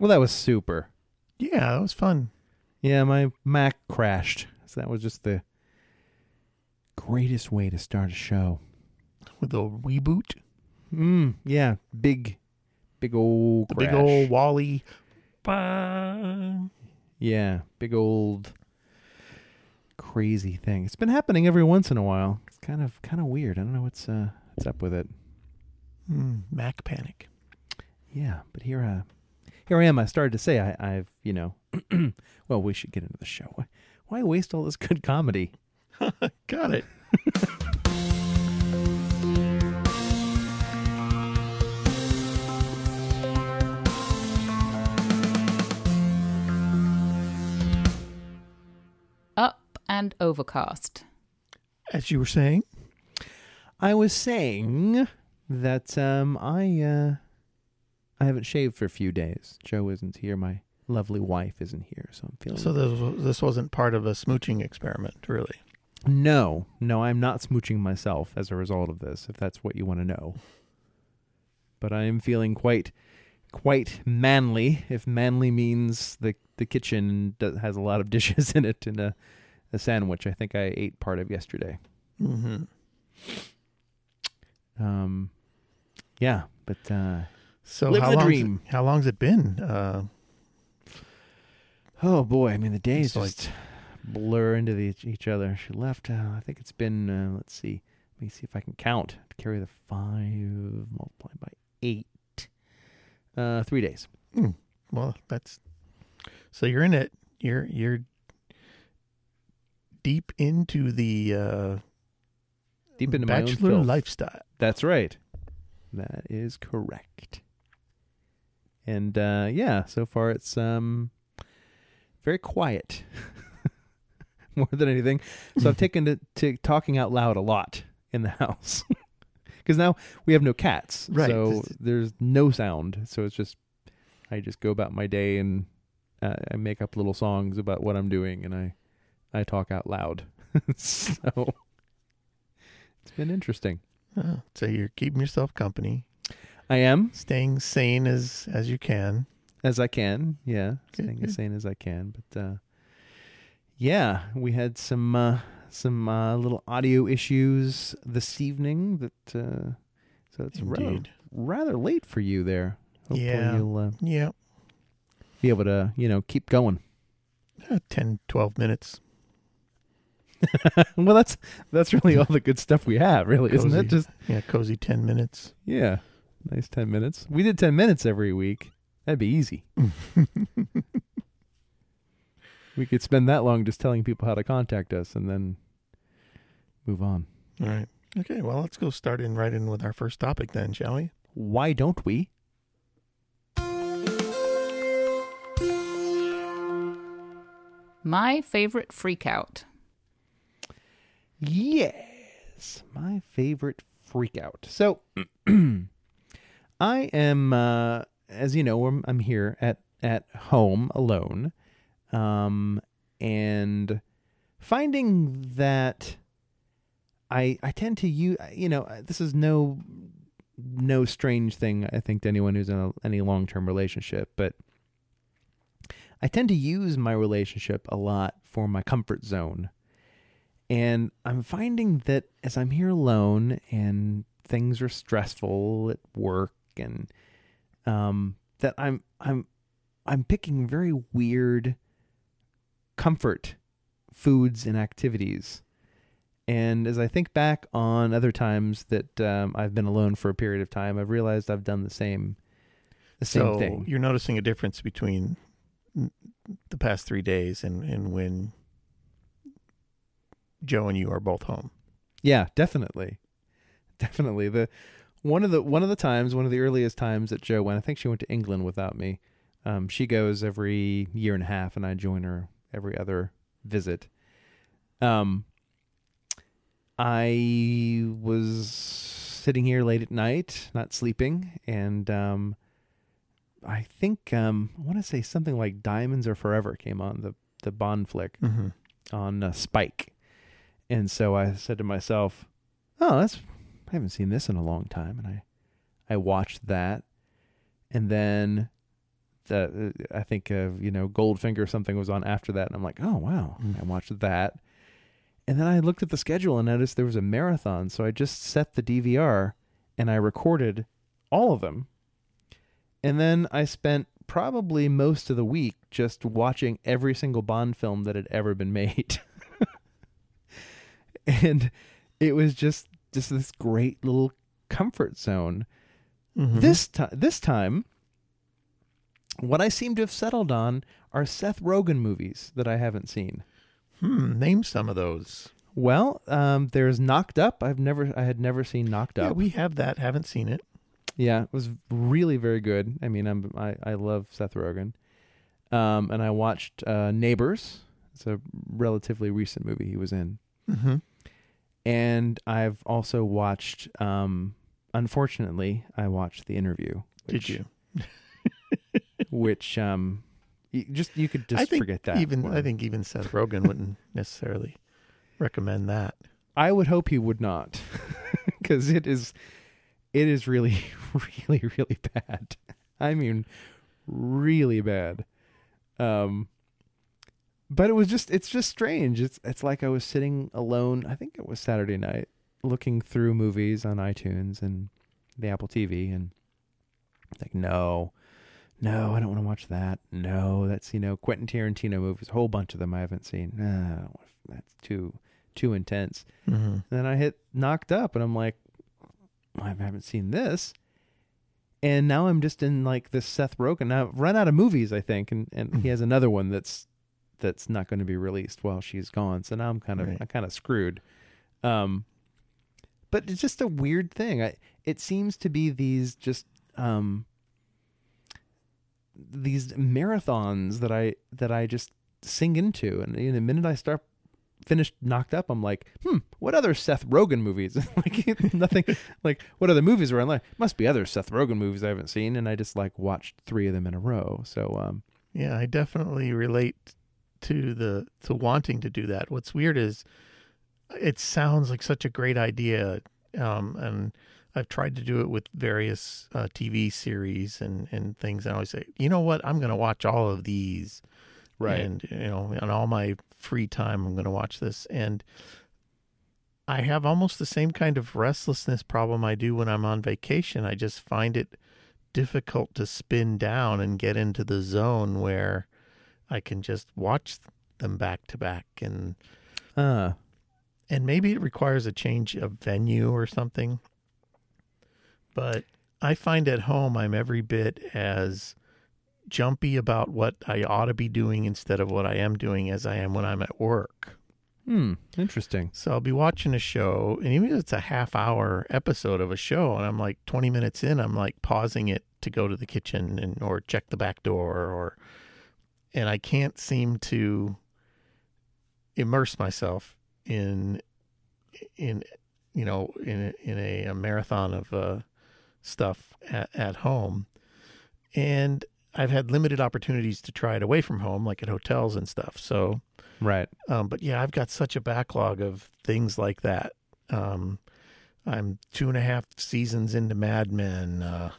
Well, that was super. Yeah, that was fun. Yeah, my Mac crashed. So that was just the greatest way to start a show. With a reboot, Mm, yeah, big, big old the crash. big old Wally. Yeah, big old crazy thing. It's been happening every once in a while. It's kind of kind of weird. I don't know what's uh what's up with it. Mm, Mac panic. Yeah, but here uh here I am. I started to say I, I've you know well we should get into the show. Why, why waste all this good comedy? Got it. Up and overcast. As you were saying, I was saying that um I uh I haven't shaved for a few days. Joe isn't here. My lovely wife isn't here, so I'm feeling so this, was- this wasn't part of a smooching experiment, really. No, no, I'm not smooching myself as a result of this, if that's what you want to know. But I am feeling quite, quite manly. If manly means the the kitchen do- has a lot of dishes in it and a, a sandwich, I think I ate part of yesterday. Mm-hmm. Um, yeah, but uh, So Live how the long's dream. It, how long's it been? Uh, oh boy, I mean the days It's like- just blur into the, each other. She left. Uh, I think it's been. Uh, let's see. Let me see if I can count. Carry the five multiplied by eight. Uh, three days. well, that's so you're in it. You're you're deep into the uh, Deep into my own bachelor lifestyle. That's right. That is correct. And uh, yeah, so far it's um very quiet, more than anything. So I've taken to, to talking out loud a lot in the house because now we have no cats, Right. So there's no sound. So it's just I just go about my day and uh, I make up little songs about what I'm doing, and I I talk out loud. so it's been interesting. Oh, so you're keeping yourself company, I am staying sane as as you can. as I can. Yeah, Good, staying as sane as I can. But uh, yeah, we had some uh, some uh, little audio issues this evening. That uh, so it's rather Indeed. rather late for you there. Hopefully Yeah. you'll uh, Yeah, be able to you know keep going. uh, 10, 12 minutes. well, that's that's really all the good stuff we have, really, isn't it? Just Yeah, cozy ten minutes. yeah, nice ten minutes. We did ten minutes every week. That'd be easy. We could spend that long just telling people how to contact us, and then move on. All right. Okay. Well, let's go start in right in with our first topic then, shall we? Why don't we? My favorite freakout. Yes, my favorite freak out. So, I am, uh, as you know, I'm, I'm here at at home alone, um, and finding that I I tend to use, you know, this is no no strange thing I think to anyone who's in a, any long term relationship, but I tend to use my relationship a lot for my comfort zone. And I'm finding that as I'm here alone and things are stressful at work and um that I'm I'm I'm picking very weird comfort foods and activities. And as I think back on other times that um, I've been alone for a period of time, I've realized I've done the same the same so thing. you're noticing a difference between the past three days and, and when Joe and you are both home. Yeah, definitely. Definitely. The one of the one of the times, one of the earliest times that Joe went, I think she went to England without me. Um, she goes every year and a half and I join her every other visit. Um I was sitting here late at night, not sleeping, and um I think um I want to say something like Diamonds Are Forever came on the the Bond flick Mm-hmm. on uh, Spike. And so I said to myself, "Oh, that's I haven't seen this in a long time." And I I watched that. And then uh, I think uh, you know Goldfinger or something was on after that, and I'm like, oh wow, Mm. I watched that. And then I looked at the schedule and noticed there was a marathon, so I just set the DVR and I recorded all of them. And then I spent probably most of the week just watching every single Bond film that had ever been made. and it was just just this great little comfort zone. Mhm. This time this time what I seem to have settled on are Seth Rogen movies that I haven't seen. Hmm. Name some of those. Well, um, there's Knocked Up. I've never, I had never seen Knocked Up. Yeah, we have that. Haven't seen it. Yeah, it was really very good. I mean, I'm, I, I love Seth Rogen. Um, and I watched uh, Neighbors. It's a relatively recent movie he was in. Mm-hmm. And I've also watched, um, unfortunately, I watched The Interview. Did which- you? Which, um, you just you could just I think forget that. Even one. I think even Seth Rogen wouldn't necessarily recommend that. I would hope he would not, because it is, it is really, really, really bad. I mean, really bad. Um, but it was just, it's just strange. It's, it's like I was sitting alone. I think it was Saturday night, looking through movies on iTunes and the Apple TV, and like, no, no, I don't want to watch that. No, that's you know Quentin Tarantino movies, a whole bunch of them I haven't seen. Nah, I don't wanna- that's too, too intense. Mm-hmm. Then I hit knocked up and I'm like, I haven't seen this. And now I'm just in like this Seth Rogen. Now I've run out of movies, I think, and, and he has another one that's that's not going to be released while she's gone. So now I'm kind of Right. I'm kind of screwed. Um but it's just a weird thing. I it seems to be these just um these marathons that I that I just sing into and the minute I start finished knocked up i'm like hmm what other seth rogen movies like nothing like what other movies are on like must be other seth rogen movies i haven't seen and i just like watched three of them in a row so um Yeah, I definitely relate to the to wanting to do that. What's weird is it sounds like such a great idea, um, and I've tried to do it with various uh, TV series and and things. And I always say, you know what, I'm going to watch all of these, right? and you know, on all my free time, I'm going to watch this. And I have almost the same kind of restlessness problem I do when I'm on vacation. I just find it difficult to spin down and get into the zone where I can just watch them back to back and uh and maybe it requires a change of venue or something. But I find at home I'm every bit as jumpy about what I ought to be doing instead of what I am doing as I am when I'm at work. hmm interesting So I'll be watching a show, and even if it's a half hour episode of a show, and I'm like 20 minutes in, I'm like pausing it to go to the kitchen and or check the back door, or and I can't seem to immerse myself in in you know in a, in a, a marathon of uh, stuff at, at home, and I've had limited opportunities to try it away from home, like at hotels and stuff. So. right Um, but yeah, I've got such a backlog of things like that. Um, I'm two and a half seasons into Mad Men. Uh,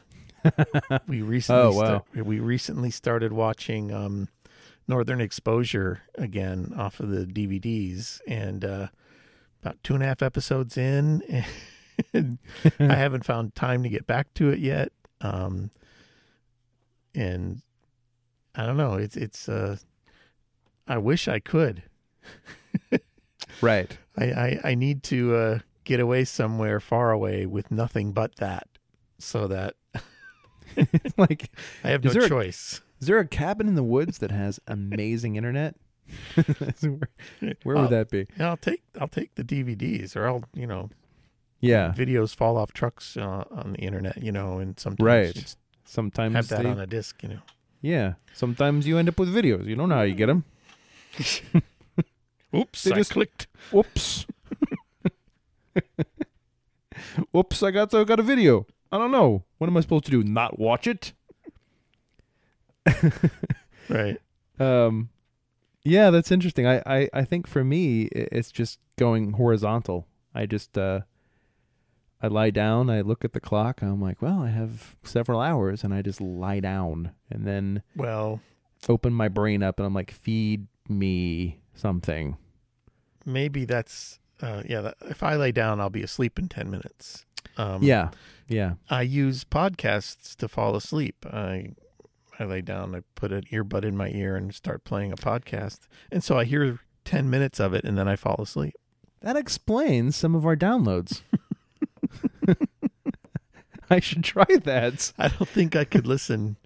we recently, Oh, wow. sta- we recently started watching um, Northern Exposure again off of the DVDs, and uh, about two and a half episodes in, and I haven't found time to get back to it yet. Um, and I don't know. It's it's. Uh, I wish I could. right I, I, I need to uh, get away somewhere far away with nothing but that so that like I have no there a- choice. Is there a cabin in the woods that has amazing internet where, where would that be Yeah, I'll take I'll take the DVDs or I'll you know yeah videos fall off trucks uh, on the internet you know and sometimes Right. sometimes have that they- on a disc you know. yeah sometimes you end up with videos you don't know how you get them Oops, They I just- clicked. Whoops. Whoops, I got I got a video. I don't know. What am I supposed to do? Not watch it? Right. Um yeah, that's interesting. I, I, I think for me it's just going horizontal. I just uh I lie down, I look at the clock, I'm like, well, I have several hours, and I just lie down and then Well, open my brain up, and I'm like, feed me something. maybe that's uh, yeah. That, if I lay down, I'll be asleep in ten minutes. Um, yeah, yeah, I use podcasts to fall asleep. I I lay down, I put an earbud in my ear and start playing a podcast, and so I hear ten minutes of it, and then I fall asleep. that explains some of our downloads. I should try that. I don't think I could listen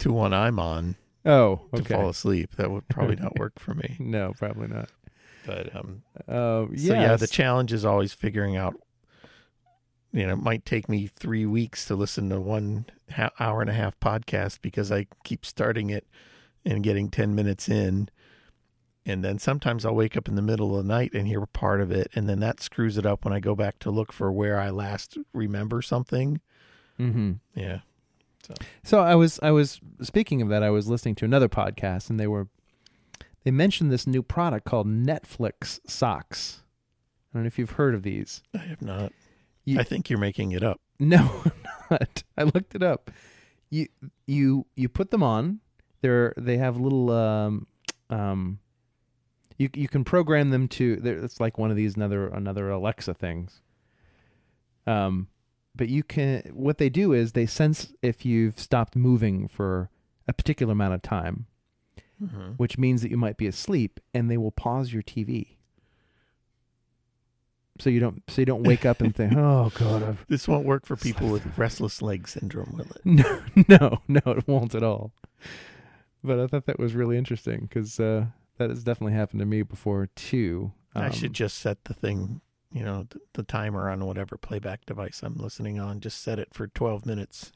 to one I'm on Oh, to fall asleep. That would probably not work for me. No, probably not. But um, Uh, so yeah, the challenge is always figuring out. You know, it might take me three weeks to listen to one ha- hour and a half podcast because I keep starting it and getting ten minutes in, and then sometimes I'll wake up in the middle of the night and hear part of it, and then that screws it up when I go back to look for where I last remember something. Mm-hmm. Yeah, So I was I was speaking of that I was listening to another podcast and they were they mentioned this new product called Netflix socks. I don't know if you've heard of these. I have not. You- I think you're making it up. No, I'm not. I looked it up. You you you put them on. They're they have little um um you you can program them to it's like one of these another another Alexa things. Um but you can what they do is they sense if you've stopped moving for a particular amount of time, Mm-hmm. which means that you might be asleep and they will pause your TV. So you don't so you don't wake up and think, "Oh god, I've This won't work for people with restless leg syndrome, will it? No, no, no, it won't at all. But I thought that was really interesting because uh, that has definitely happened to me before too. I Um, should just set the thing, you know, th- the timer on whatever playback device I'm listening on. Just set it for 12 minutes.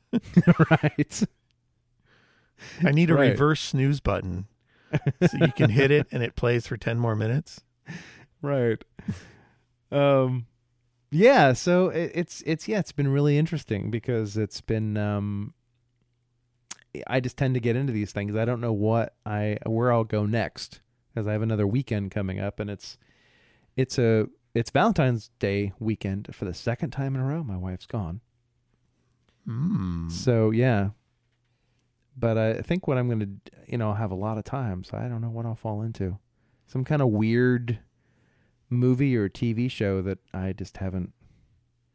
right. I need a Right. reverse snooze button so you can hit it and it plays for 10 more minutes. right. Um, yeah. So it, it's it's yeah, it's been really interesting because it's been. Um, I just tend to get into these things. I don't know what I where I'll go next because I have another weekend coming up, and it's it's a it's Valentine's Day weekend for the second time in a row. My wife's gone. Mm. So yeah. But I think what I'm gonna, you know, I'll have a lot of time, so I don't know what I'll fall into. Some kind of weird movie or TV show that I just haven't,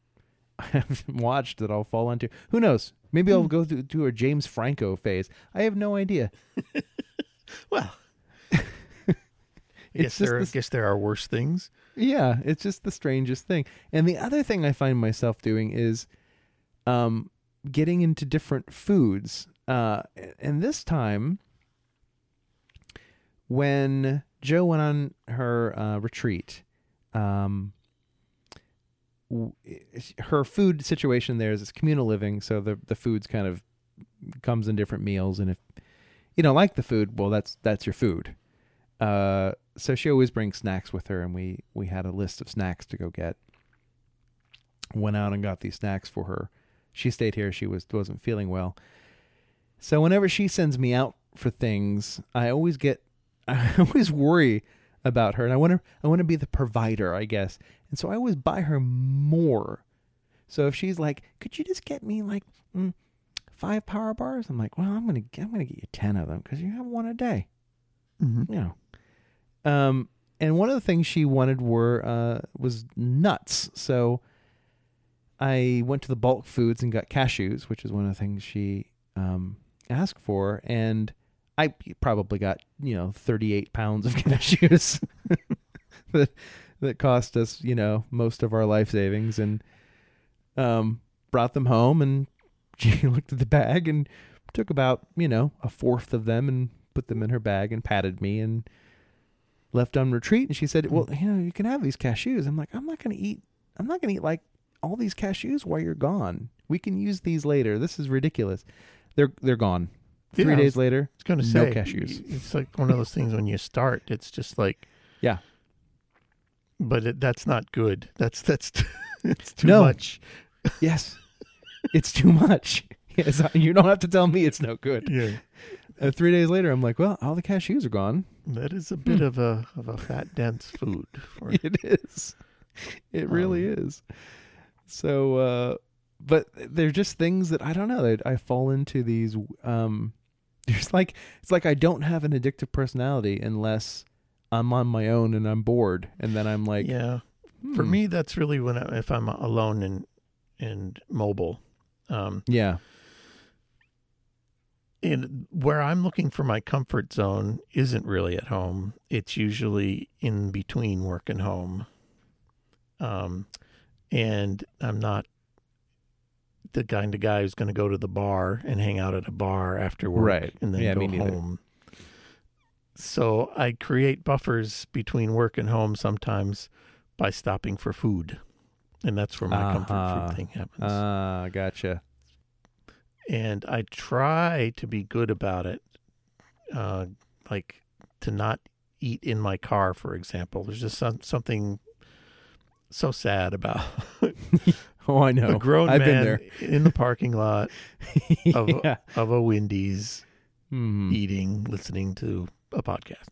I haven't watched that I'll fall into. Who knows? Maybe I'll go through to a James Franco phase. I have no idea. Well, I guess It's just there, guess there are worse things. Yeah, it's just the strangest thing. And the other thing I find myself doing is um getting into different foods. Uh and this time when Joe went on her uh retreat, um w- her food situation there is it's communal living, so the the food's kind of comes in different meals and if you don't like the food, well that's that's your food. Uh so she always brings snacks with her and we we had a list of snacks to go get. Went out and got these snacks for her. She stayed here. She was wasn't feeling well. So whenever she sends me out for things i always get i always worry about her and i want to i want to be the provider i guess and so i always buy her more so if she's like could you just get me like mm, five power bars i'm like well i'm gonna i'm gonna get you 10 of them because you have one a day Mm-hmm. you know. Um, and one of the things she wanted were uh was nuts. So I went to the bulk foods and got cashews, which is one of the things she um asked for, and I probably got you know thirty eight pounds of cashews that that cost us you know most of our life savings, and um brought them home, and she looked at the bag and took about you know a fourth of them and put them in her bag and patted me and left on retreat. And she said well you know you can have these cashews. I'm like i'm not going to eat i'm not going to eat like all these cashews while you're gone. We can use these later. This is ridiculous. They're they're gone three I days later It's going to No say cashews. It's like one of those things when you start, it's just like Yeah. But it, that's not good. That's that's it's too No. much. yes it's too much yes you don't have to tell me it's no good Yeah, uh, three days later i'm like well all the cashews are gone that is a bit Hmm. of a of a fat dense food. For, it is it really is So, uh, but they're just things that I don't know. that I fall into these. Um, there's like it's like I don't have an addictive personality unless I'm on my own and I'm bored, and then I'm like, yeah. For hmm. me, that's really when I, if I'm alone and and mobile. Um, yeah, and where I'm looking for my comfort zone isn't really at home. It's usually in between work and home. Um, and I'm not the kind of guy who's going to go to the bar and hang out at a bar after work Right. and then Yeah, go home. So I create buffers between work and home sometimes by stopping for food. And that's where my comfort Uh-huh. food thing happens ah, gotcha. and I try to be good about it, uh, like to not eat in my car, for example. There's just some, something so sad about Oh, I know. a grown I've been there. in the parking lot of, yeah, of a Wendy's Mhm. eating, listening to a podcast.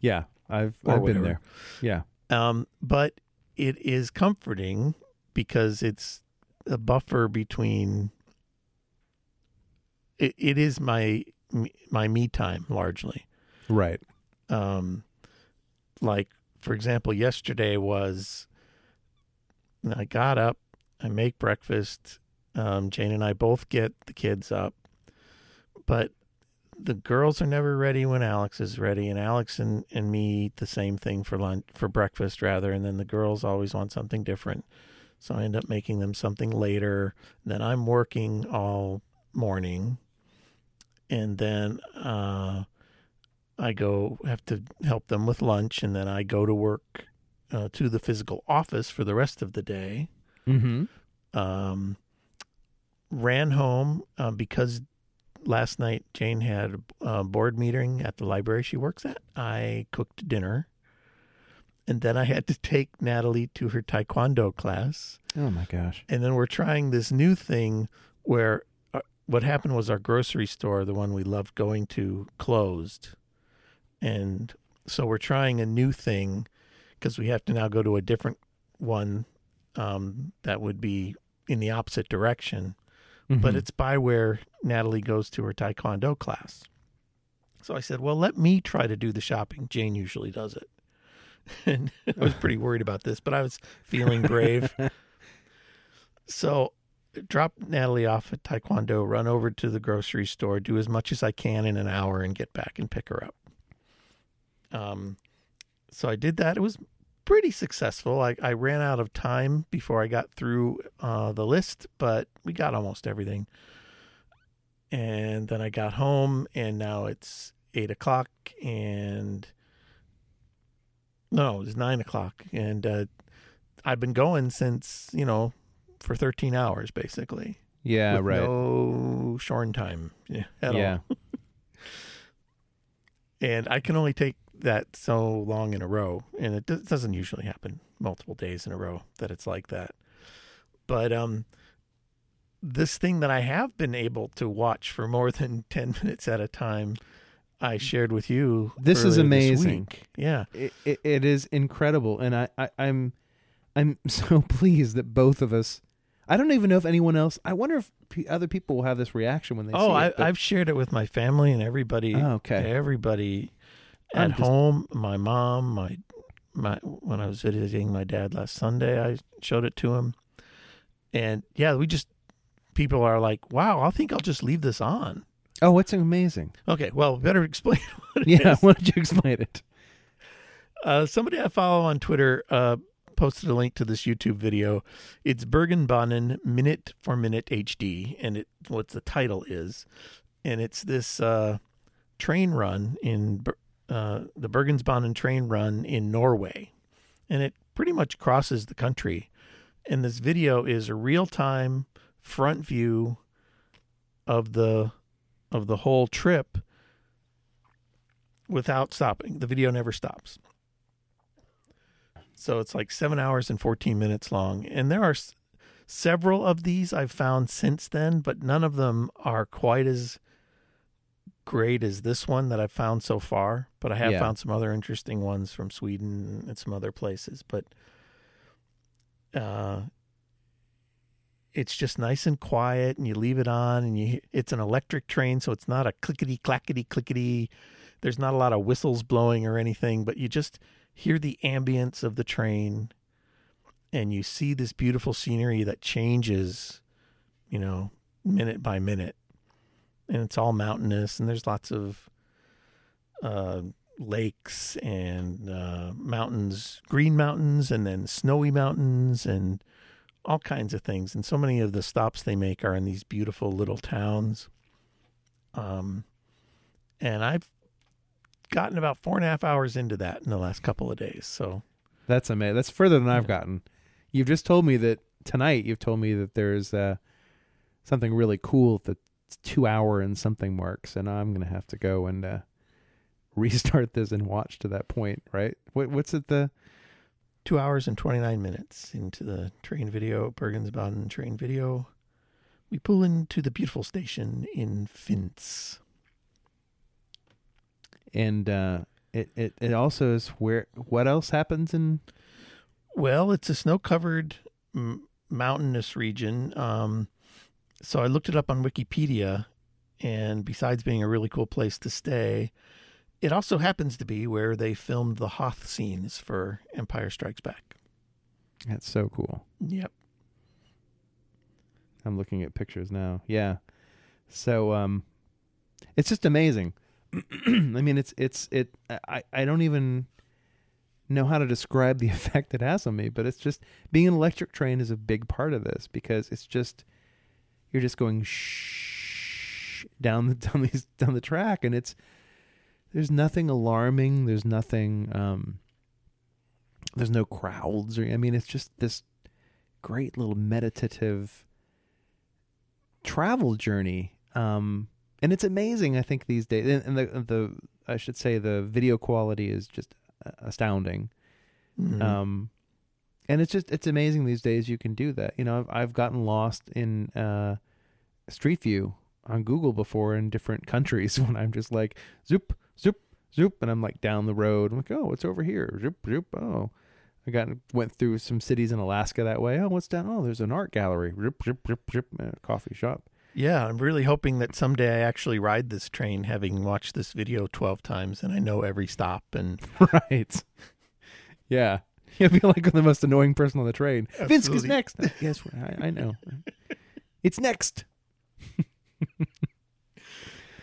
yeah. I've I've been there. Yeah, Um, but it is comforting because it's a buffer between. It, it is my my me time largely. right. um like for example yesterday was i got up i make breakfast. Um jane and i both get the kids up. But the girls are never ready when alex is ready and alex and, and me eat the same thing for lunch for breakfast rather and then the girls always want something different. So i end up making them something later. Then i'm working all morning and then uh I go have to help them with lunch, and then I go to work uh, to the physical office for the rest of the day. Mm-hmm. Um, ran home uh, because last night Jane had a board meeting at the library she works at. I cooked dinner, and then I had to take Natalie to her taekwondo class. Oh my gosh. And then we're trying this new thing where uh, what happened was our grocery store, the one we loved going to, closed. And so we're trying a new thing because we have to now go to a different one um, that would be in the opposite direction. But Mhm. it's by where Natalie goes to her taekwondo class. So I said, well, let me try to do the shopping. Jane usually does it. And I was pretty worried about this, but I was feeling brave. So drop Natalie off at Taekwondo, run over to the grocery store, do as much as I can in an hour, and get back and pick her up. Um, so I did that. It was pretty successful. I, I ran out of time before I got through uh, the list, but we got almost everything. And then I got home, and now it's eight o'clock, and no, it was nine o'clock, and uh, I've been going since you know for 13 hours basically. yeah, right. No shorn time yeah, at yeah. all. And I can only take that so long in a row, and it do- doesn't usually happen multiple days in a row that it's like that. But um, this thing that I have been able to watch for more than 10 minutes at a time, I shared with you. This is amazing. week. Yeah. it, it, it is incredible and I, I i'm i'm so pleased that both of us i don't even know if anyone else i wonder if p- other people will have this reaction when they Oh, see I, it but- I've shared it with my family and everybody. Oh, okay Everybody at just- home, my mom, my my when I was visiting my dad last Sunday, I showed it to him. And yeah, we just people are like, "Wow, I think I'll just leave this on." oh it's amazing Okay, well, better explain what it yeah is. why don't you explain it Uh, somebody I follow on Twitter uh, posted a link to this YouTube video. It's Bergen-Bahnen Minute for Minute HD, and it what the title is, and it's this uh, train run in uh, the Bergensbanen train run in Norway, and it pretty much crosses the country. And this video is a real time front view of the of the whole trip without stopping. The video never stops. So it's like seven hours and 14 minutes long. And there are s- several of these I've found since then, but none of them are quite as great as this one that I've found so far. But I have Yeah. found some other interesting ones from Sweden and some other places. But uh, it's just nice and quiet, and you leave it on, and you it's an electric train, so it's not a clickety clackety clickety. There's not a lot of whistles blowing or anything, but you just hear the ambience of the train, and you see this beautiful scenery that changes, you know, minute by minute, and it's all mountainous, and there's lots of uh, lakes and uh, mountains, green mountains, and then snowy mountains, and all kinds of things. And so many of the stops they make are in these beautiful little towns. Um, and I've gotten about four and a half hours into that in the last couple of days. So That's amazing. That's further than I've Yeah. gotten. You've just told me that tonight. You've told me that there's uh, something really cool that's two hour and something marks, and I'm gonna have to go and uh, restart this and watch to that point. Right? What, what's it? The two hours and 29 minutes into the train video, Bergensbanen train video. We pull into the beautiful station in Finse. and uh, it, it it also is where what else happens in Well, it's a snow covered m- mountainous region. Um, so I looked it up on Wikipedia, and besides being a really cool place to stay, it also happens to be where they filmed the Hoth scenes for Empire Strikes Back. That's so cool. Yep. I'm looking at pictures now. Yeah. So um it's just amazing. I mean it's it's it I I don't even know how to describe the effect it has on me, but it's just being an electric train is a big part of this because it's just you're just going shh down the down these down the track and it's there's nothing alarming, there's nothing um there's no crowds or I mean it's just this great little meditative travel journey. Um and it's amazing i think these days and, and the the i should say the video quality is just astounding. Mhm. um and it's just it's amazing these days you can do that you know i've, I've gotten lost in uh street view on google before in different countries when i'm just like zoop zoop zoop and i'm like down the road i'm like oh it's over here zoop zoop oh I got went through some cities in Alaska that way. Oh, what's down? Oh, there's an art gallery. Zip, zip, zip, zip, uh, coffee shop. Yeah, I'm really hoping that someday I actually ride this train, having watched this video 12 times, and I know every stop. And right. Yeah. You'll be like the most annoying person on the train. Finse is Absolutely. next. Yes, I, I know. It's next.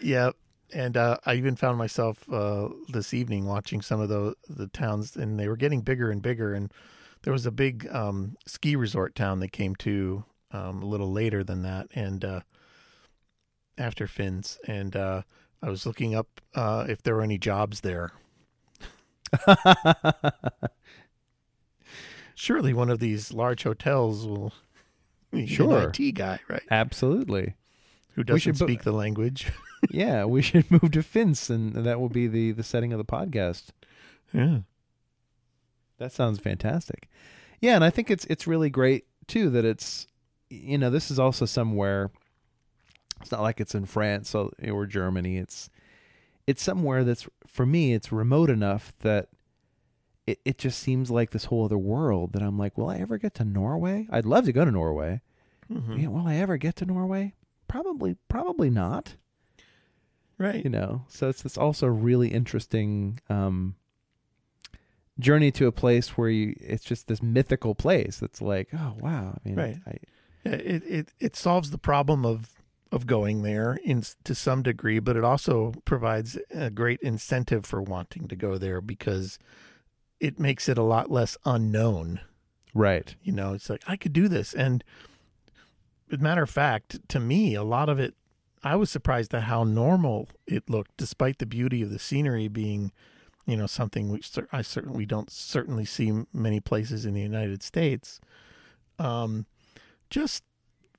yeah, and uh, I even found myself uh, this evening watching some of the the towns, and they were getting bigger and bigger. And there was a big um, ski resort town that came to um, a little later than that, and uh, after Finse, and uh, I was looking up uh, if there were any jobs there. Surely one of these large hotels will. need Sure. an IT guy, right? Absolutely. Who doesn't speak the language? Yeah, we should move to Finse, and that will be the the setting of the podcast. yeah. That sounds fantastic. Yeah, and I think it's it's really great too that it's you know this is also somewhere. It's not like it's in France or, or Germany. It's it's somewhere that's for me it's remote enough that it it just seems like this whole other world that I'm like, will I ever get to Norway? I'd love to go to Norway. Mhm. Yeah, will I ever get to Norway? Probably probably not Right. you know so it's this also really interesting um journey to a place where you it's just this mythical place that's like oh wow i mean Right. I, Yeah, It, it it solves the problem of of going there in to some degree, but it also provides a great incentive for wanting to go there because it makes it a lot less unknown. right You know, it's like I could do this, and as a matter of fact, to me, a lot of it, I was surprised at how normal it looked, despite the beauty of the scenery being, you know, something which I certainly we don't certainly see many places in the United States. Um, just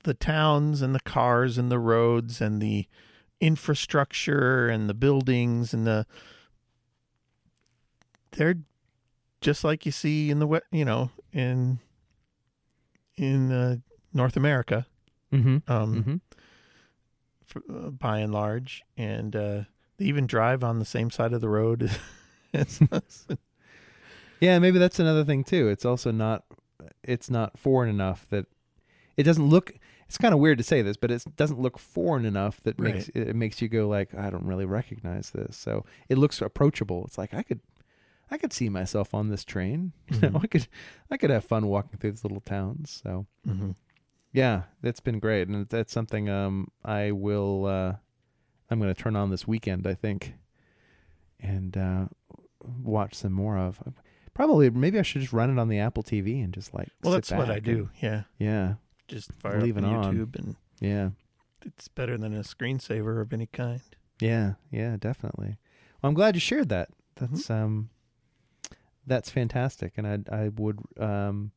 the towns and the cars and the roads and the infrastructure and the buildings and the they're just like you see in the you know in in uh, North America mm-hmm. um mm-hmm. f- uh, by and large and uh they even drive on the same side of the road as yeah maybe that's another thing too it's also not it's not foreign enough that it doesn't look it's kind of weird to say this, but it doesn't look foreign enough that Right. makes it makes you go like, I don't really recognize this. So it looks approachable. It's like I could, I could see myself on this train. You know, Mhm. I could, I could have fun walking through these little towns. So hmm yeah, that's been great, and that's something um I will uh I'm going to turn on this weekend, I think, and uh watch some more of. Probably, maybe I should just run it on the Apple TV and just like. Well, that's what I and- do. Yeah, yeah, just fire Leave up it on. YouTube, and yeah, it's better than a screensaver of any kind. yeah, yeah, definitely. Well, I'm glad you shared that. That's um, that's fantastic, and I I would um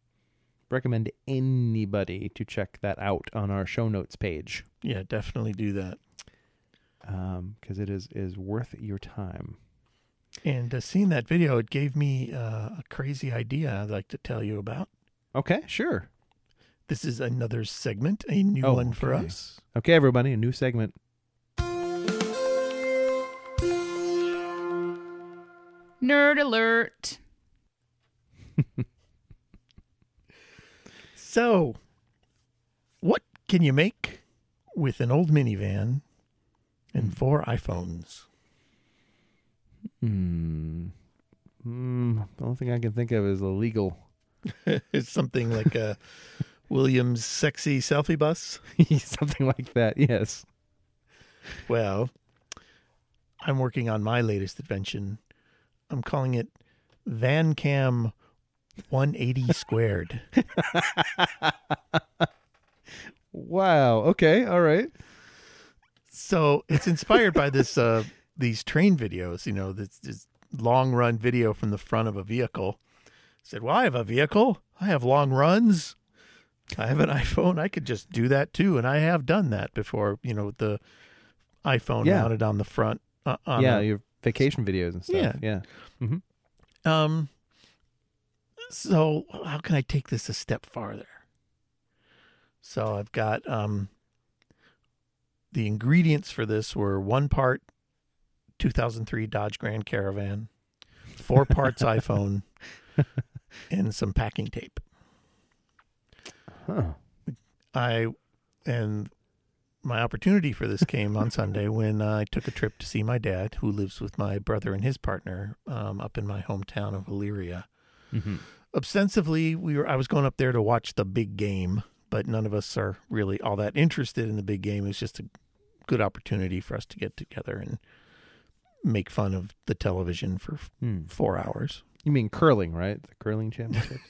recommend anybody to check that out on our show notes page. Yeah, definitely do that. um, because it is is worth your time. And uh, seeing that video, it gave me uh, a crazy idea I'd like to tell you about. Okay, sure. This is another segment, a new Oh, one for okay. us. Okay, everybody, a new segment. Nerd alert. So, what can you make with an old minivan Hmm. and four iPhones? Hmm. Hmm. The only thing I can think of is illegal. it's something like a Williams sexy selfie bus. Something like that. Yes. Well, I'm working on my latest invention. I'm calling it VanCam 180 squared. Wow. Okay. All right. So it's inspired by this uh, these train videos. You know, this, this long run video from the front of a vehicle. said, "Well, I have a vehicle. I have long runs. I have an iPhone. I could just do that too, and I have done that before. You know, with the iPhone Yeah. mounted on the front. Uh, on yeah, a- your vacation videos and stuff. Yeah. Yeah. Um. So how can I take this a step farther? So I've got um. The ingredients for this were one part 2003 Dodge Grand Caravan, four parts iPhone, and some packing tape. Huh. I and my opportunity for this came on Sunday when I took a trip to see my dad, who lives with my brother and his partner um, up in my hometown of Elyria. Mm-hmm. Ostensibly, we were I was going up there to watch the big game, but none of us are really all that interested in the big game. It's just a good opportunity for us to get together and make fun of the television for Hmm. four hours. You mean curling, right? The curling championship.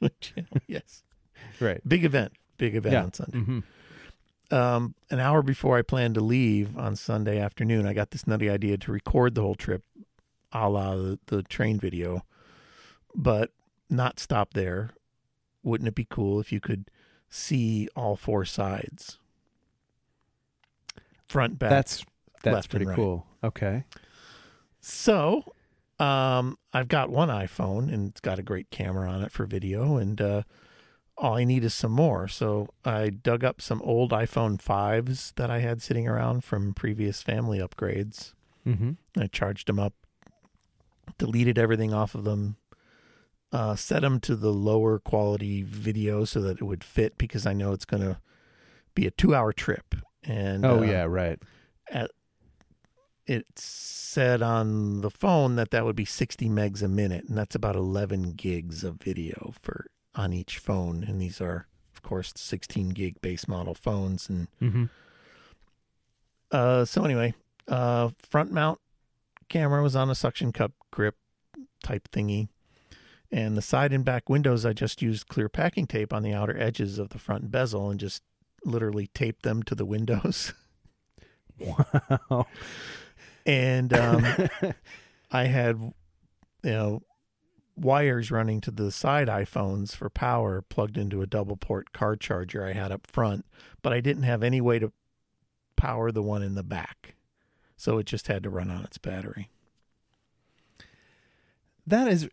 yes, right. big event, big event Yeah. on Sunday. Mm-hmm. um, an hour before I planned to leave on Sunday afternoon, I got this nutty idea to record the whole trip, a la the, the train video, but not stop there. Wouldn't it be cool if you could see all four sides, front, back? That's that's pretty right. cool. Okay. So, um, I've got one iPhone and it's got a great camera on it for video, and uh, all I need is some more. So I dug up some old iPhone fives that I had sitting around from previous family upgrades. Mm-hmm. I charged them up, deleted everything off of them, uh, set them to the lower quality video so that it would fit because I know it's going to be a two-hour trip. And Oh uh, yeah. Right. it said on the phone that that would be 60 megs a minute and that's about 11 gigs of video for on each phone and these are of course 16 gig base model phones and Mm-hmm. uh so anyway uh front mount camera was on a suction cup grip type thingy and the side and back windows i just used clear packing tape on the outer edges of the front bezel and just literally taped them to the windows Wow. and um I had, you know, wires running to the side iPhones for power plugged into a double port car charger I had up front, but I didn't have any way to power the one in the back. So it just had to run on its battery. That is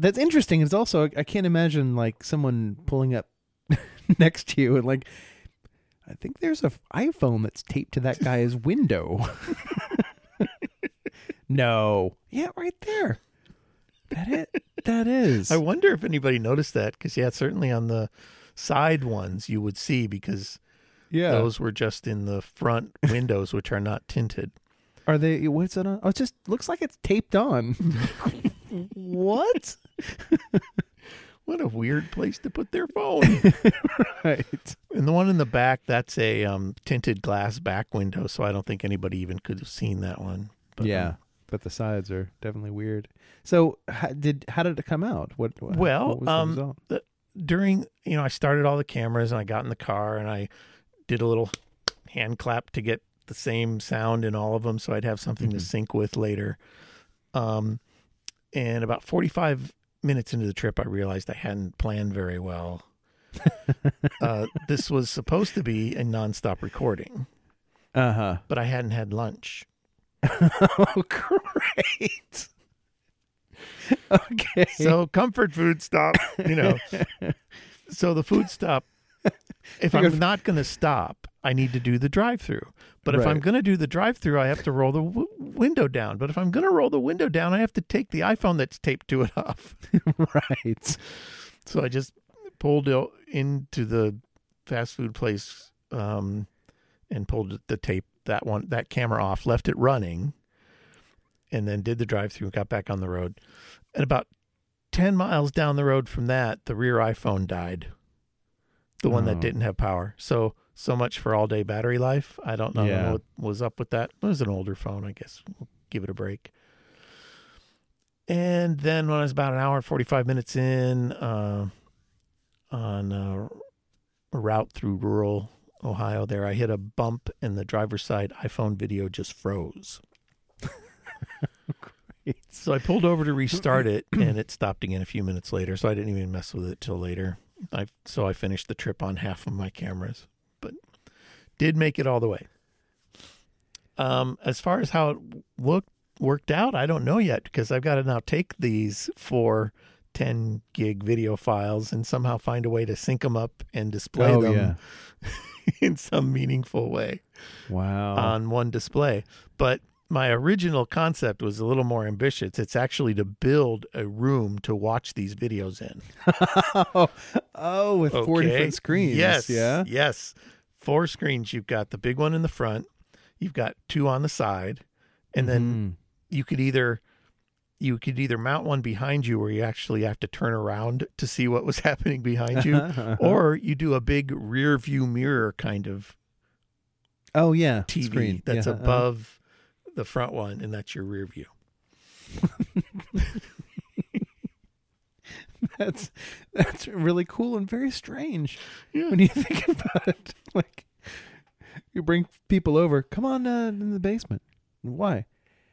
that's interesting. It's also I can't imagine like someone pulling up next to you and like I think there's a iPhone that's taped to that guy's window. no. Yeah, right there. That it that is. I wonder if anybody noticed that because yeah, certainly on the side ones you would see because Yeah. those were just in the front windows, which are not tinted. Are they? What's it on? Oh, it just looks like it's taped on. What? What a weird place to put their phone. right. and the one in the back, that's a um, tinted glass back window, so I don't think anybody even could have seen that one. But, yeah, um, but the sides are definitely weird. So, how did how did it come out? What? what Well, what was the um, during you know, I started all the cameras and I got in the car and I did a little hand clap to get the same sound in all of them, so I'd have something to Mhm. sync with later. Um, and about forty-five minutes into the trip, I realized I hadn't planned very well. uh, this was supposed to be a nonstop recording, Uh huh. but I hadn't had lunch. oh, great. okay. So comfort food stop, you know. so the food stop. If I'm not going to stop, I need to do the drive-through. But if I'm going to do the drive-through, I have to roll the w- window down. But if I'm going to roll the window down, I have to take the iPhone that's taped to it off. right. So I just pulled into the fast food place um, and pulled the tape that one that camera off, left it running, and then did the drive-through. Got back on the road, and about ten miles down the road from that, the rear iPhone died. The one Oh. that didn't have power. So so much for all day battery life. I don't know Yeah. what was up with that. It was an older phone, I guess. We'll give it a break. And then when I was about an hour and 45 minutes in uh, on uh, a route through rural Ohio, there, I hit a bump and the driver's side iPhone video just froze. So I pulled over to restart it and it stopped again a few minutes later. So I didn't even mess with it till later. I so I finished the trip on half of my cameras, did make it all the way. Um, as far as how it looked worked out, I don't know yet because I've got to now take these four 10 gig video files and somehow find a way to sync them up and display oh them yeah. in some meaningful way Wow. on one display. But my original concept was a little more ambitious. It's actually to build a room to watch these videos in. oh, oh, with four different screens. Yes. Yeah. Yes. Four screens. You've got the big one in the front, you've got two on the side, and then you could either you could either mount one behind you where you actually have to turn around to see what was happening behind you, Mhm. or you do a big rear view mirror kind of oh yeah, TV screen that's Yeah, uh, above the front one, and that's your rear view. That's that's really cool and very strange Yeah. when you think about it. Like you bring people over, come on uh, in the basement. Why?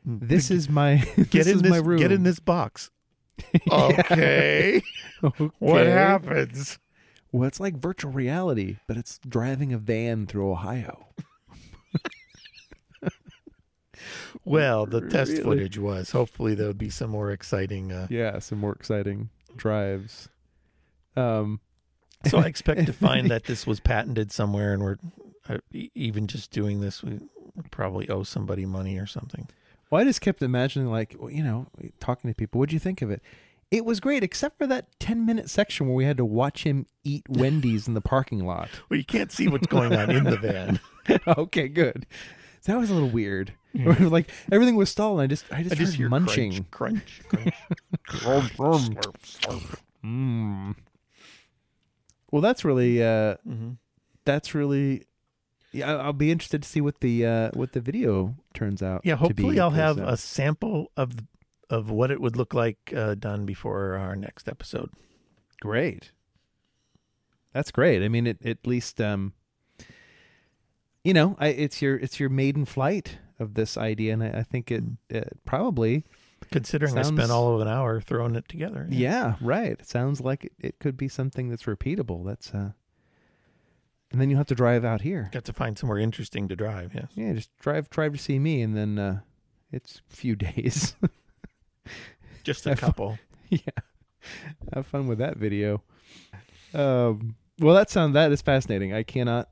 This is my get this in is this my room. get in this box. Okay. Okay. What happens? Well, it's like virtual reality, but it's driving a van through Ohio. Well, the test Really? footage was. Hopefully, there would be some more exciting. Uh, Yeah, some more exciting drives. Um, so I expect to find that this was patented somewhere, and we're uh, even just doing this. We probably owe somebody money or something. well, I just kept imagining, like, you know, talking to people. What'd you think of it? It was great, except for that ten-minute section where we had to watch him eat Wendy's in the parking lot. Well, you can't see what's going on in the van. okay, good. So that was a little weird. like everything was stalled. And I just, I just, I just heard hear munching. crunch, crunch, crunch. Slurp, slurp. Mm. Well, that's really, uh, Mhm. that's really. Yeah, I- I'll be interested to see what the uh, what the video turns out. Yeah, to hopefully be, I'll have uh, a sample of of what it would look like uh, done before our next episode. Great. That's great. I mean, it at least um you know, I it's your it's your maiden flight of this idea and I, I think it, it probably Considering I spent all of an hour throwing it together. yeah, right. It sounds like it, it could be something that's repeatable. That's uh and then you have to drive out here. Got to find somewhere interesting to drive. Yes. Yeah, just drive drive to see me and then uh it's a few days. Just a Have fun. couple. yeah. Have fun with that video. Um, well, that sound that is fascinating. I cannot.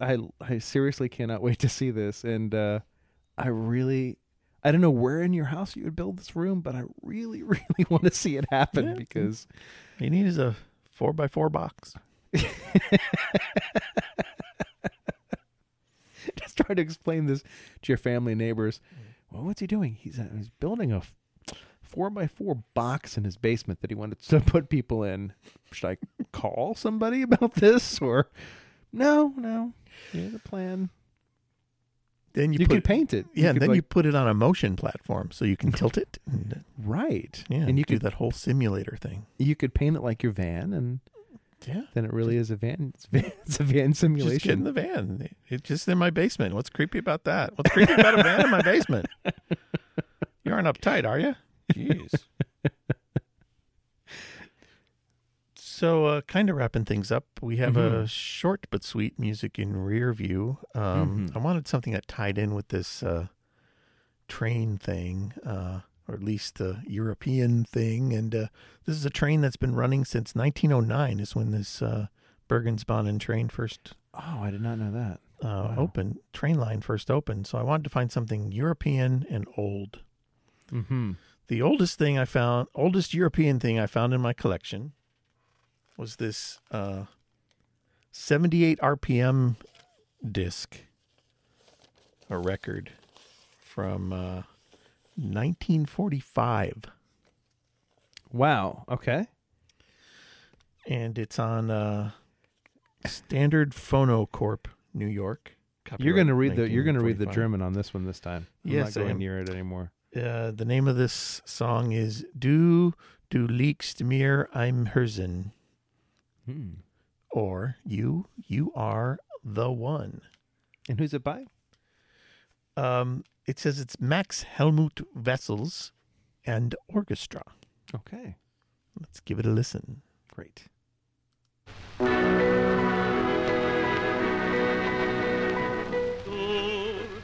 I I seriously cannot wait to see this, and uh, I really. I don't know where in your house you would build this room, but I really, really want to see it happen Yeah. because he needs a four by four box. Just try to explain this to your family neighbors. Well, what's he doing? He's uh, he's building a four by four box in his basement that he wanted to put people in. Should I call somebody about this or no? No, he has a plan. Then you, You, put could paint it. yeah, and then like- you put it on a motion platform so you can tilt it. And, uh, right. yeah, and you do could that whole simulator thing. you could paint it like your van, and Yeah, then it really is a van. It's, van, it's a van simulation. just get in the van. It's just in my basement. What's creepy about that? What's creepy about a van in my basement? You aren't uptight, are you? Jeez. So, uh, kind of wrapping things up, we have a Mhm. short but sweet music in rear view. Um, Mhm. I wanted something that tied in with this uh, train thing, uh, or at least the European thing. And uh, this is a train that's been running since 1909, is when this uh, Bergensbanen train first oh, I did not know that. uh, Wow. opened, train line first opened. So I wanted to find something European and old. Mm-hmm. The oldest thing I found, oldest European thing I found in my collection was this uh, 78 RPM disc, a record from uh, 1945. Wow. Okay. And it's on uh, Standard Phonocorp, New York. You're going to read the you're going to read the German on this one this time. I'm Yes, not going am. near it anymore. Uh, the name of this song is Du, du liegst mir im Herzen, Hmm. or You, You Are the One. And who's it by? Um, it says it's Max Helmut Wessels and orchestra. Okay. Let's give it a listen. Great. Du,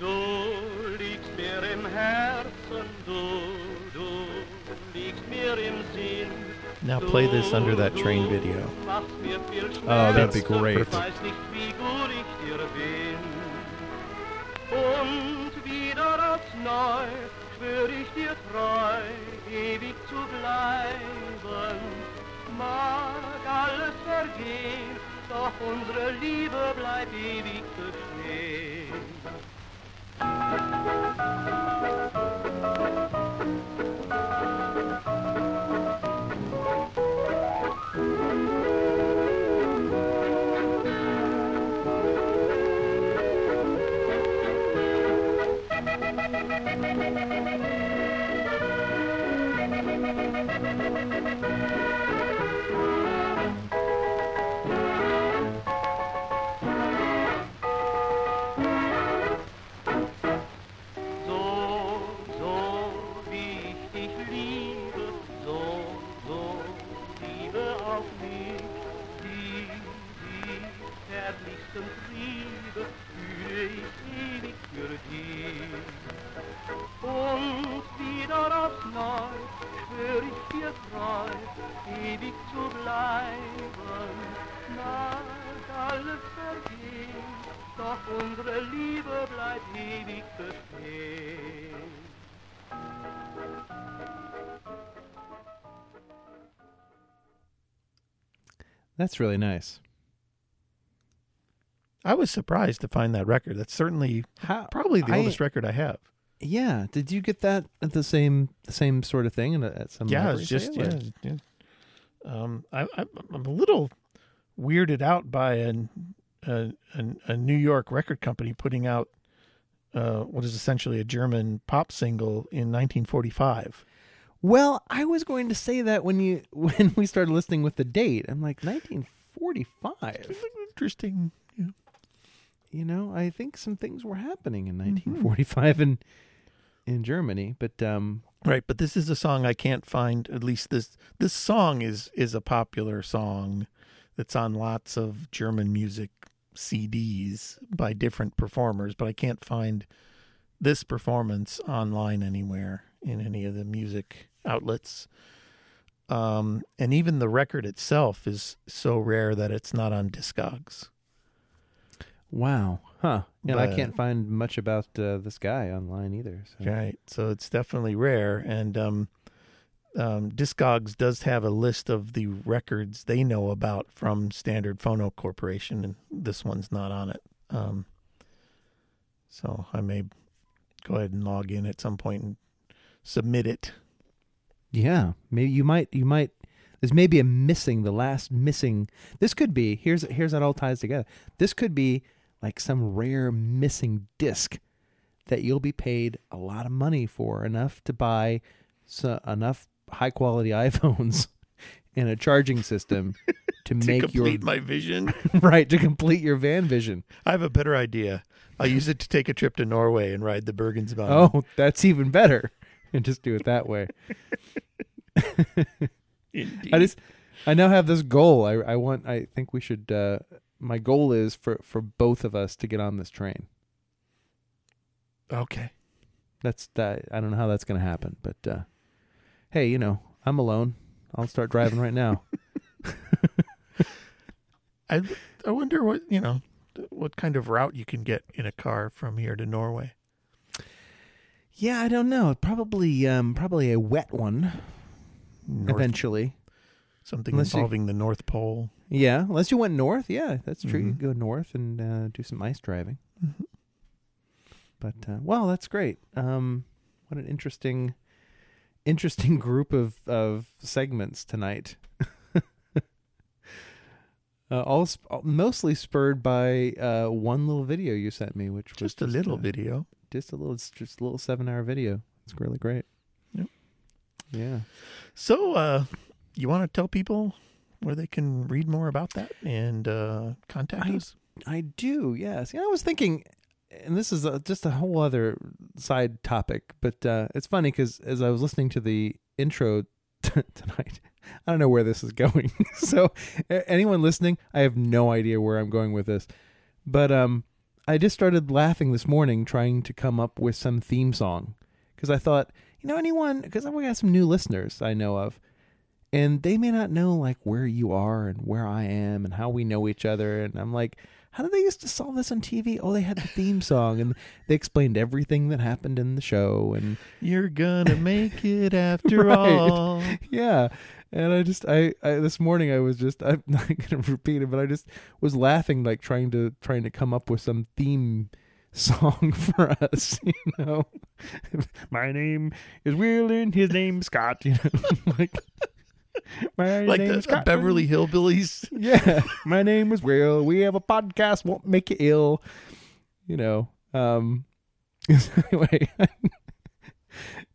du liegst mir im Herzen, du, du liegst mir im Sinn. Now play this under that train video. Machst mir viel Oh, that'd be great. Weiß Thank you. Dir treu, ewig zu bleiben. Mag alles vergehen, doch unsere Liebe bleibt ewig bestehen. That's really nice. I was surprised to find that record. That's certainly How probably the I- oldest record I have. Yeah. Did you get that at the same the same sort of thing in a, at some yeah, it's just yeah, yeah. Um, I, I, I'm a little weirded out by an, a, a a New York record company putting out uh, what is essentially a German pop single in 1945. Well, I was going to say that when you when we started listening with the date. I'm like 1945. Interesting. Yeah. You know, I think some things were happening in Mm-hmm. 1945 in Germany, but um Right, but this is a song I can't find. At least this this song is is a popular song that's on lots of German music CDs by different performers, but I can't find this performance online anywhere in any of the music outlets. Um, and even the record itself is so rare that it's not on Discogs. Wow, huh? And I can't find much about uh, this guy online either. So. Right. So it's definitely rare. And um, um, Discogs does have a list of the records they know about from Standard Phono Corporation, and this one's not on it. Um, so I may go ahead and log in at some point and submit it. Yeah, maybe you might you might there's maybe a missing the last missing. This could be here's here's how it all ties together. This could be like some rare missing disc that you'll be paid a lot of money for, enough to buy so, enough high quality iPhones and a charging system to, To make your my vision, right to complete your van vision. I have a better idea. I'll use it to take a trip to Norway and ride the Bergensbanen. Oh, that's even better. And just do it that way. Indeed. I just I now have this goal. I I want I think we should uh my goal is for for both of us to get on this train. okay. That's that I don't know how that's going to happen, but uh hey, you know, I'm alone. I'll start driving right now. I I wonder what you know what kind of route you can get in a car from here to Norway. yeah, I don't know. Probably um probably a wet one North, eventually. something Unless you- involving the North Pole. Yeah, unless you went north. Yeah, that's true. You Mhm. go north and uh, do some ice driving. Mhm. But uh, well, that's great. Um, what an interesting, interesting group of of segments tonight. uh, all sp- all- mostly spurred by uh, one little video you sent me, which was Just a little uh, video. just a little, it's just a little seven hour video. It's really great. Yep. Yeah. So, uh, you want to tell people where they can read more about that and uh, contact I- us? I do, yes. You know, I was thinking, and this is a, just a whole other side topic, but uh, it's funny because as I was listening to the intro t- tonight, I don't know where this is going. so, anyone listening, I have no idea where I'm going with this. But um, I just started laughing this morning trying to come up with some theme song because I thought, you know, anyone, because we got some new listeners I know of, and they may not know like where you are and where I am and how we know each other. And I'm like, how did they used to solve this on TV? Oh, they had the theme song and they explained everything that happened in the show. And You're gonna make it after Right. all. yeah. And I just, I, I, this morning I was just, I'm not going to repeat it, but I just was laughing, like trying to, trying to come up with some theme song for us, you know. My name is Will and his name's Scott, you know. like, my Like the, name's the Beverly Hillbillies. yeah. My name is will. We have a podcast won't make you ill. You know um anyway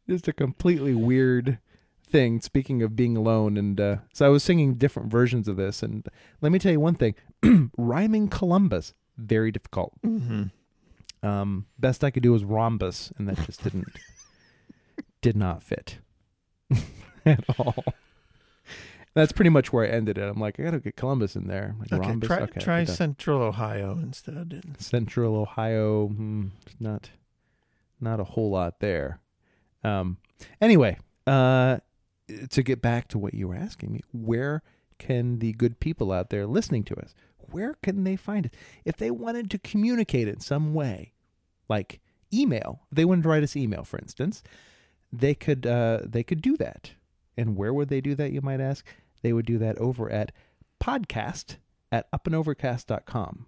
just a completely weird thing speaking of being alone and uh so i was singing different versions of this and let me tell you one thing. Rhyming columbus very difficult. Mm-hmm. um best i could do was rhombus and that just didn't did not fit at all that's pretty much where i ended it. I'm like i gotta get columbus in there. Like Okay, rhombus? try, okay try. Central Ohio instead. Central ohio hmm, not not a whole lot there. Um anyway uh to get back to what you were asking me where can the good people out there listening to us where can they find it if they wanted to communicate in some way like email they wanted to write us email for instance they could uh they could do that. And where would they do that you might ask they would do that over at podcast at upandovercast.com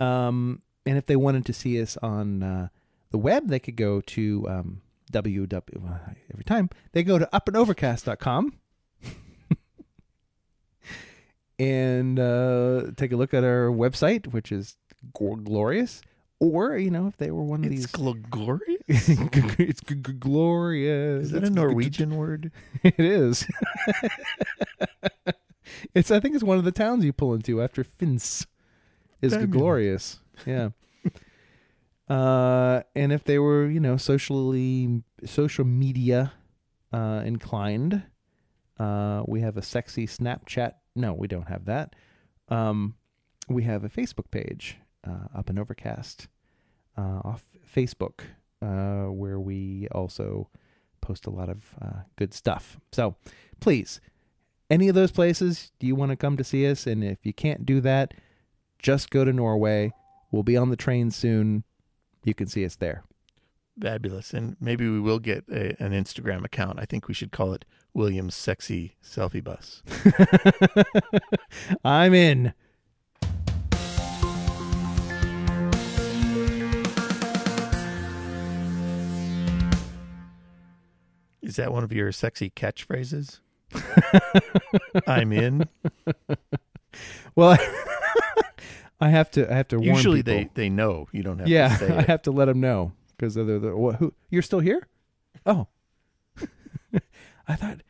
um and if they wanted to see us on uh, the web they could go to um www every time they go to upandovercast.com and uh, take a look at our website, which is glorious. Or you know, if they were one of these. it's these, glorious. it's g- g- glorious. Is that It's a g- Norwegian word? It is. it's. I think it's one of the towns you pull into after Finse. Is glorious. Yeah. uh, and if they were, you know, socially social media uh, inclined, uh, we have a sexy Snapchat. No, we don't have that. Um, we have a Facebook page, up and overcast, uh, off Facebook, uh, where we also post a lot of uh, good stuff. So please, any of those places, do you want to come to see us? And if you can't do that, just go to Norway. We'll be on the train soon. You can see us there. Fabulous. And maybe we will get a, an Instagram account. I think we should call it William's Sexy Selfie Bus. I'm in. Is that one of your sexy catchphrases? I'm in. Well, I have to. I have to warn Usually people. they, they know. You don't have yeah, to say I it. have to let them know because they're the what, who. You're still here? Oh, I thought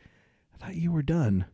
I thought you were done.